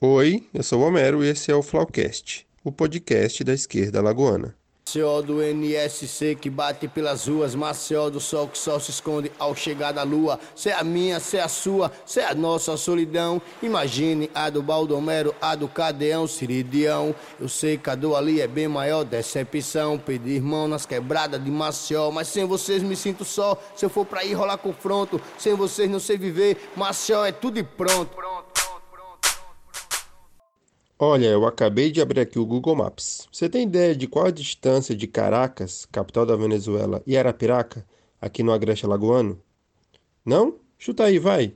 Oi, eu sou o Homero e esse é o Flaucast, o podcast da esquerda lagoana. Maceió do NSC que bate pelas ruas, Maceió do sol que só se esconde ao chegar da lua. Cê é a minha, cê é a sua, cê é a nossa solidão. Imagine a do Baldomero, a do Cadeão, Siridião. Eu sei que a do ali é bem maior, decepção. Pedir mão nas quebradas de Maceió, mas sem vocês me sinto só. Se eu for pra ir rolar confronto, sem vocês não sei viver. Maceió é tudo e pronto. Olha, eu acabei de abrir aqui o Google Maps. Você tem ideia de qual a distância de Caracas, capital da Venezuela, e Arapiraca, aqui no Agreste Alagoano? Não? Chuta aí, vai.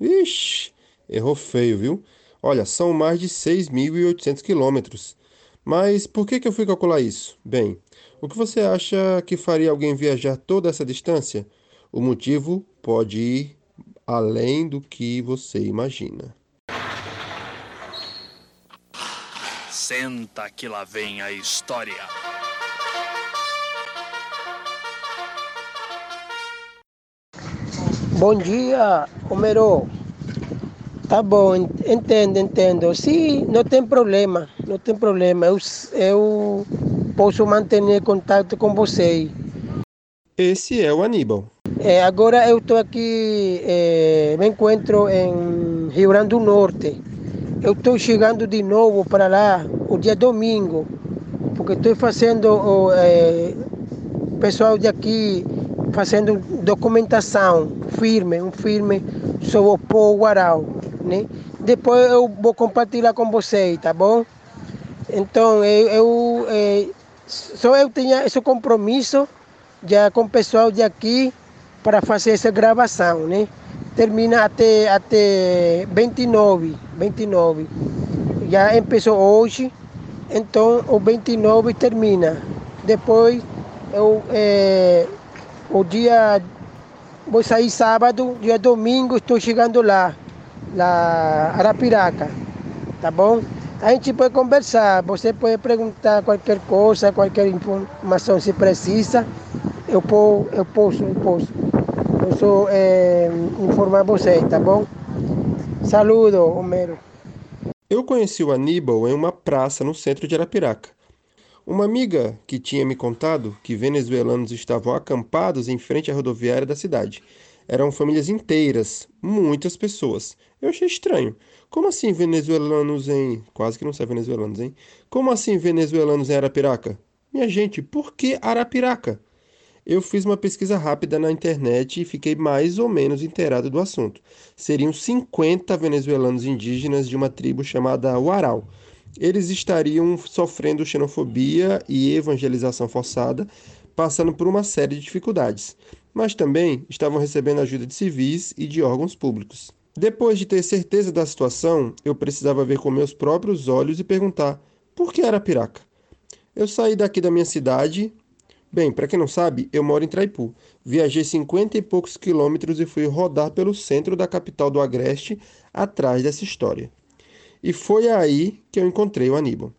Ixi, errou feio, viu? Olha, são mais de 6.800 quilômetros. Mas por que, que eu fui calcular isso? Bem, o que você acha que faria alguém viajar toda essa distância? O motivo pode ir além do que você imagina. Senta que lá vem a história. Bom dia, Homero. Tá bom, entendo, entendo. Sim, não tem problema, não tem problema. Eu, eu posso manter contato com você. Esse é o Aníbal. É, agora eu estou aqui, é, me encontro em Rio Grande do Norte. Eu estou chegando de novo para lá o dia domingo, porque estou fazendo, é, pessoal de aqui fazendo documentação firme, um firme sobre o povo guarau, né? Depois eu vou compartilhar com vocês, tá bom? Então eu, eu é, só eu tinha esse compromisso já com o pessoal de aqui para fazer essa gravação, né? Termina até, até 29, 29. Já começou hoje, então o 29 termina. Depois eu, é, o dia, vou sair sábado, dia domingo estou chegando lá, lá Arapiraca, tá bom? A gente pode conversar, você pode perguntar qualquer coisa, qualquer informação se precisa, eu, posso, eu posso, eu posso. Posso é, informar você, tá bom? Saludo, Homero. Eu conheci o Aníbal em uma praça no centro de Arapiraca. Uma amiga que tinha me contado que venezuelanos estavam acampados em frente à rodoviária da cidade. Eram famílias inteiras, muitas pessoas. Eu achei estranho. Como assim venezuelanos em. Quase que não sei venezuelanos, hein? Como assim venezuelanos em Arapiraca? Minha gente, por que Arapiraca? Eu fiz uma pesquisa rápida na internet e fiquei mais ou menos inteirado do assunto. Seriam 50 venezuelanos indígenas de uma tribo chamada Warau. Eles estariam sofrendo xenofobia e evangelização forçada, passando por uma série de dificuldades, mas também estavam recebendo ajuda de civis e de órgãos públicos. Depois de ter certeza da situação, eu precisava ver com meus próprios olhos e perguntar: por que Arapiraca? Eu saí daqui da minha cidade. Bem, para quem não sabe, eu moro em Traipu. Viajei 50 e poucos quilômetros e fui rodar pelo centro da capital do Agreste atrás dessa história. E foi aí que eu encontrei o Aníbal.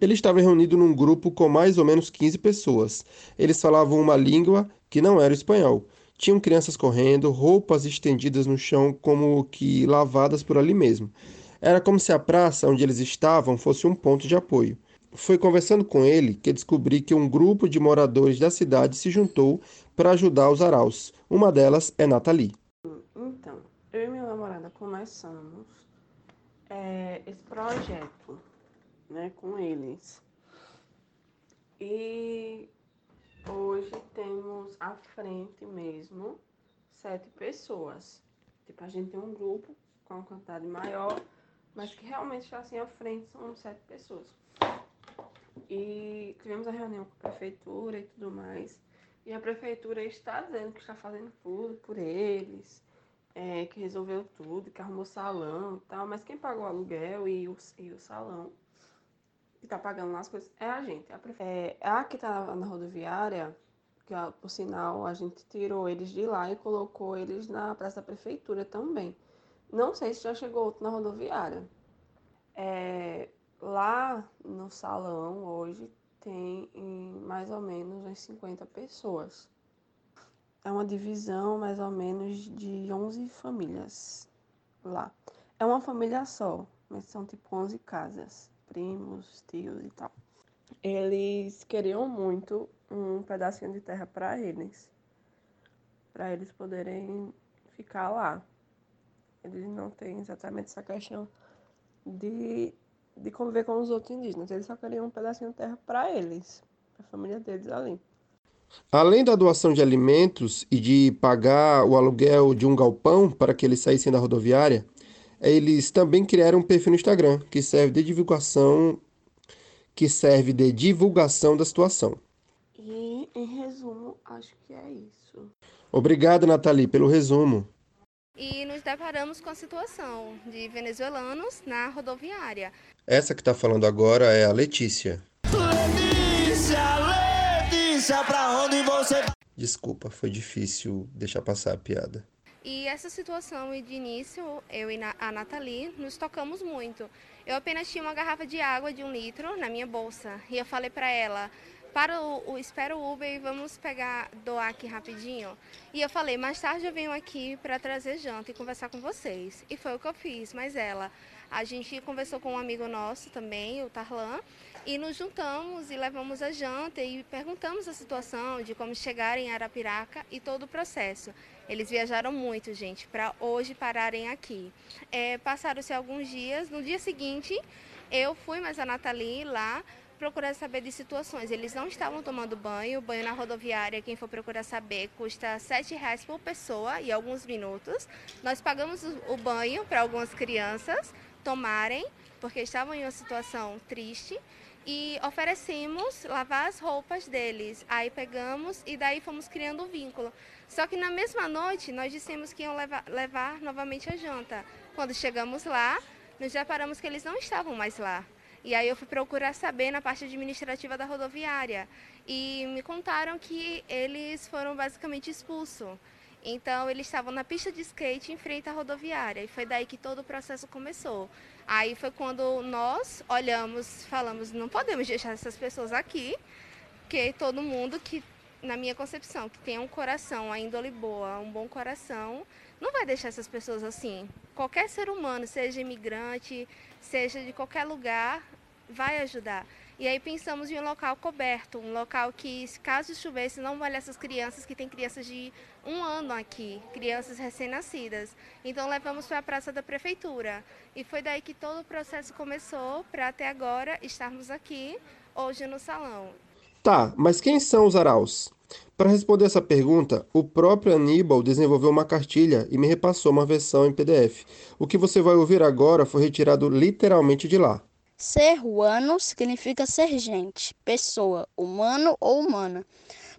Ele estava reunido num grupo com mais ou menos 15 pessoas. Eles falavam uma língua que não era o espanhol. Tinham crianças correndo, roupas estendidas no chão como que lavadas por ali mesmo. Era como se a praça onde eles estavam fosse um ponto de apoio. Foi conversando com ele que descobri que um grupo de moradores da cidade se juntou para ajudar os araus. Uma delas é Nathalie. Então, eu e minha namorada começamos é, esse projeto né, com eles. E hoje temos à frente mesmo sete pessoas. Tipo, a gente tem um grupo com uma quantidade maior, mas que realmente está assim à frente são sete pessoas. E tivemos a reunião com a prefeitura e tudo mais. E a prefeitura está dizendo que está fazendo tudo por eles, é, que resolveu tudo, que arrumou salão e tal, mas quem pagou o aluguel e o, e o salão, que tá pagando lá as coisas, é a gente. A, é, a que tá na rodoviária, que por sinal a gente tirou eles de lá e colocou eles na praça da prefeitura também. Não sei se já chegou outro na rodoviária. É, lá no salão hoje tem mais ou menos umas 50 pessoas é uma divisão mais ou menos de 11 famílias lá. É uma família só, mas são tipo 11 casas, primos, tios e tal. Eles queriam muito um pedacinho de terra para eles, para eles poderem ficar lá. Eles não têm exatamente essa questão de, de conviver com os outros indígenas, eles só queriam um pedacinho de terra para eles, para a família deles ali. Além da doação de alimentos e de pagar o aluguel de um galpão para que eles saíssem da rodoviária, eles também criaram um perfil no Instagram que serve de divulgação que serve de divulgação da situação. E em resumo, acho que é isso. Obrigado, Nathalie, pelo resumo. E nos deparamos com a situação de venezuelanos na rodoviária. Essa que está falando agora é a Letícia. Letícia, Letícia, pra onde você Desculpa, foi difícil deixar passar a piada. E essa situação, de início, eu e a Nathalie nos tocamos muito. Eu apenas tinha uma garrafa de água de um litro na minha bolsa. E eu falei para ela, para o, o, espera o Uber e vamos pegar, doar aqui rapidinho. E eu falei, mais tarde eu venho aqui para trazer janta e conversar com vocês. E foi o que eu fiz, mas ela, a gente conversou com um amigo nosso também, o Tarlan, e nos juntamos e levamos a janta e perguntamos a situação de como chegar em Arapiraca e todo o processo. Eles viajaram muito, gente, para hoje pararem aqui. É, Passaram-se alguns dias, no dia seguinte eu fui mais a Nathalie lá procurar saber de situações. Eles não estavam tomando banho. Banho na rodoviária, quem for procurar saber, custa R$ 7,00 por pessoa e alguns minutos. Nós pagamos o banho para algumas crianças tomarem, porque estavam em uma situação triste. E oferecemos lavar as roupas deles. Aí pegamos e daí fomos criando um vínculo. Só que na mesma noite nós dissemos que iam levar, levar novamente a janta. Quando chegamos lá, nos deparamos que eles não estavam mais lá. E aí eu fui procurar saber na parte administrativa da rodoviária. E me contaram que eles foram basicamente expulsos. Então eles estavam na pista de skate em frente à rodoviária. E foi daí que todo o processo começou. Aí foi quando nós olhamos, falamos, não podemos deixar essas pessoas aqui, porque todo mundo que, na minha concepção, que tem um coração, a índole boa, um bom coração, não vai deixar essas pessoas assim. Qualquer ser humano, seja imigrante, seja de qualquer lugar, vai ajudar. E aí pensamos em um local coberto, um local que, caso chovesse, não vale essas crianças que têm crianças de um ano aqui, crianças recém-nascidas. Então levamos para a praça da prefeitura. E foi daí que todo o processo começou para até agora estarmos aqui hoje no salão. Tá, mas quem são os araus? Para responder essa pergunta, o próprio Aníbal desenvolveu uma cartilha e me repassou uma versão em PDF. O que você vai ouvir agora foi retirado literalmente de lá. Ser humano significa ser gente, pessoa, humano ou humana.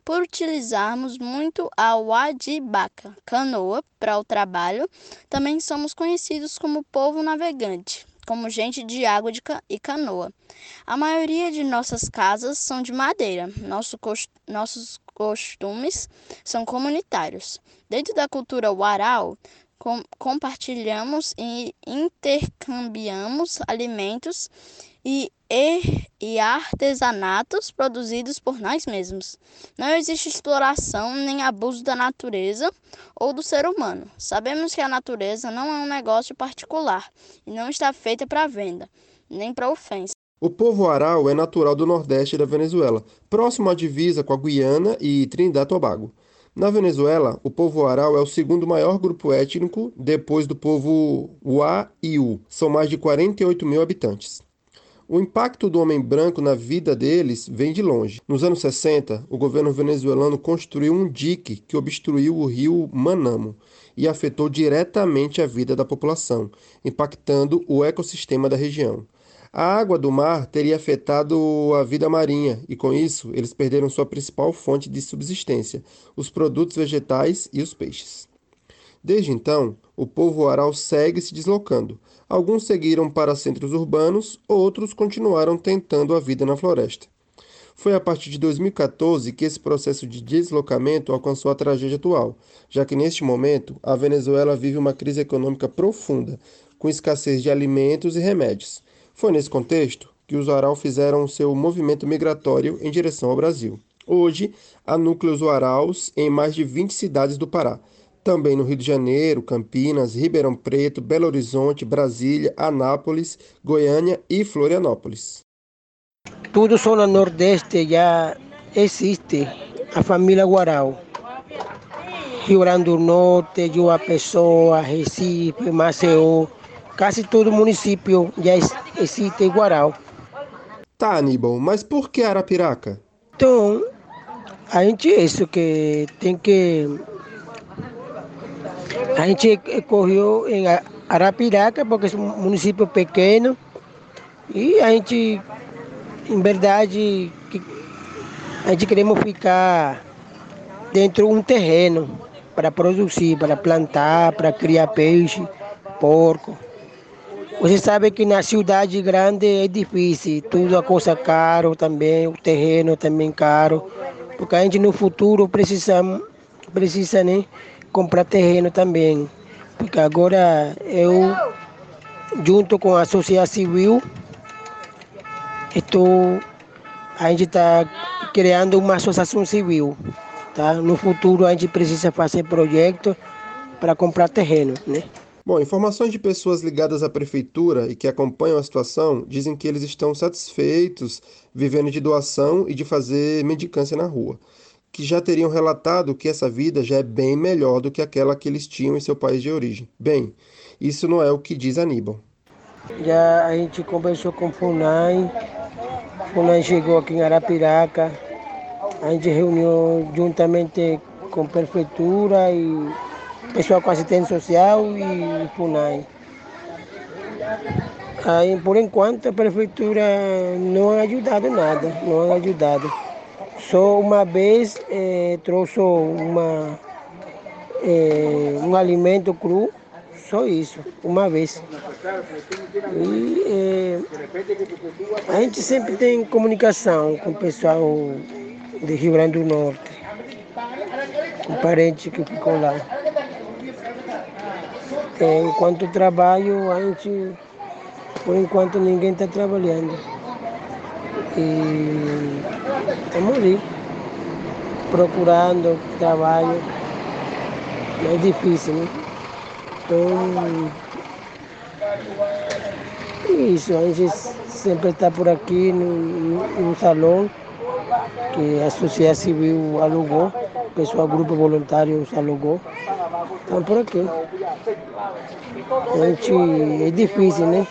Por utilizarmos muito a wadibaca, canoa, para o trabalho, também somos conhecidos como povo navegante, como gente de água de ca e canoa. A maioria de nossas casas são de madeira. Nosso nossos costumes são comunitários. Dentro da cultura waral, com, compartilhamos e intercambiamos alimentos e, e, e, artesanatos produzidos por nós mesmos. Não existe exploração nem abuso da natureza ou do ser humano. Sabemos que a natureza não é um negócio particular e não está feita para venda, nem para ofensa. O povo aral é natural do nordeste da Venezuela, próximo à divisa com a Guiana e Trinidad e Tobago. Na Venezuela, o povo aral é o segundo maior grupo étnico depois do povo Waiú. São mais de 48 mil habitantes. O impacto do homem branco na vida deles vem de longe. Nos anos 60, o governo venezuelano construiu um dique que obstruiu o rio Manamo e afetou diretamente a vida da população, impactando o ecossistema da região. A água do mar teria afetado a vida marinha e, com isso, eles perderam sua principal fonte de subsistência, os produtos vegetais e os peixes. Desde então, o povo aral segue se deslocando. Alguns seguiram para centros urbanos, outros continuaram tentando a vida na floresta. Foi a partir de 2014 que esse processo de deslocamento alcançou a tragédia atual, já que neste momento a Venezuela vive uma crise econômica profunda, com escassez de alimentos e remédios. Foi nesse contexto que os Aral fizeram seu movimento migratório em direção ao Brasil. Hoje, há núcleos Araus em mais de 20 cidades do Pará, também no Rio de Janeiro, Campinas, Ribeirão Preto, Belo Horizonte, Brasília, Anápolis, Goiânia e Florianópolis. Tudo zona nordeste já existe a família Guarau. Rio Grande do Norte, Joa Pessoa, Recife, Maceió, quase todo município já existe Guarau. Tá, Aníbal, mas por que Arapiraca? Então, a gente é isso que tem que a gente correu em Arapiraca, porque é um município pequeno, e a gente, em verdade, a gente queremos ficar dentro de um terreno para produzir, para plantar, para criar peixe, porco. Você sabe que na cidade grande é difícil, tudo a coisa caro também, o terreno também caro, porque a gente no futuro precisa, precisa né, comprar terreno também. Porque agora eu, junto com a sociedade civil, estou, a gente está criando uma associação civil. Tá? No futuro a gente precisa fazer projetos para comprar terreno. Né? Bom, informações de pessoas ligadas à prefeitura e que acompanham a situação dizem que eles estão satisfeitos vivendo de doação e de fazer mendicância na rua que já teriam relatado que essa vida já é bem melhor do que aquela que eles tinham em seu país de origem. Bem, isso não é o que diz Aníbal. Já a gente conversou com o FUNAI, FUNAI chegou aqui em Arapiraca, a gente reuniu juntamente com a prefeitura e pessoal com assistência social e FUNAI. Aí, por enquanto, a prefeitura não ha ajudado nada, não ha ajudado. Só uma vez eh, trouxe uma, eh, um alimento cru, só isso, uma vez. E eh, a gente sempre tem comunicação com o pessoal de Rio Grande do Norte, com parentes que ficam lá. Enquanto trabalho, a gente, por enquanto, ninguém está trabalhando. E estamos ali, procurando trabalho. É difícil, né? Então, é isso, a gente sempre está por aqui no, no salão que a sociedade civil alugou, o pessoal, grupo voluntário alugou. Estão por aqui. A gente, é difícil, né?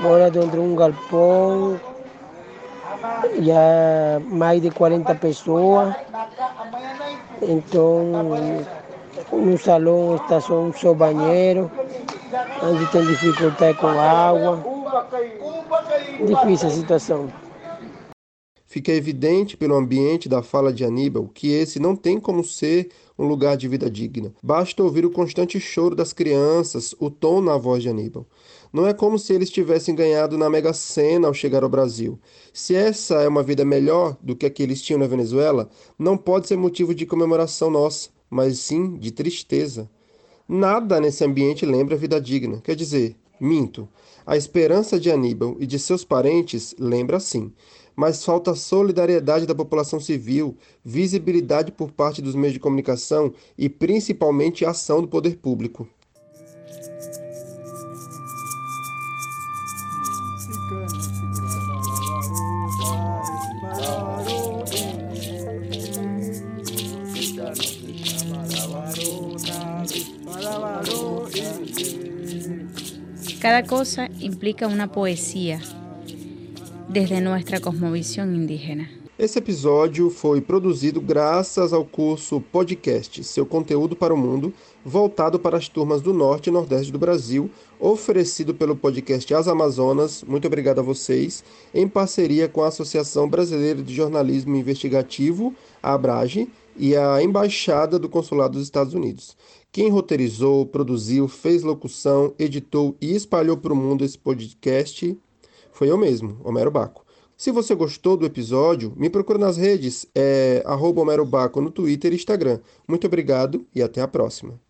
Mora dentro de um galpão, já mais de 40 pessoas. Então, no salão está só um só banheiro, onde tem dificuldade com água. Difícil a situação. Fica evidente pelo ambiente da fala de Aníbal que esse não tem como ser um lugar de vida digna. Basta ouvir o constante choro das crianças, o tom na voz de Aníbal. Não é como se eles tivessem ganhado na Mega Sena ao chegar ao Brasil. Se essa é uma vida melhor do que a que eles tinham na Venezuela, não pode ser motivo de comemoração nossa, mas sim de tristeza. Nada nesse ambiente lembra vida digna. Quer dizer, minto. A esperança de Aníbal e de seus parentes lembra sim, mas falta solidariedade da população civil, visibilidade por parte dos meios de comunicação e principalmente ação do poder público. Cada cosa implica una poesía desde nuestra cosmovisión indígena. Esse episódio foi produzido graças ao curso Podcast, seu conteúdo para o mundo, voltado para as turmas do Norte e Nordeste do Brasil, oferecido pelo podcast As Amazonas. Muito obrigado a vocês, em parceria com a Associação Brasileira de Jornalismo Investigativo, a Abrage, e a Embaixada do Consulado dos Estados Unidos. Quem roteirizou, produziu, fez locução, editou e espalhou para o mundo esse podcast foi eu mesmo, Homero Baco. Se você gostou do episódio, me procura nas redes, é Homero Baco no Twitter e Instagram. Muito obrigado e até a próxima.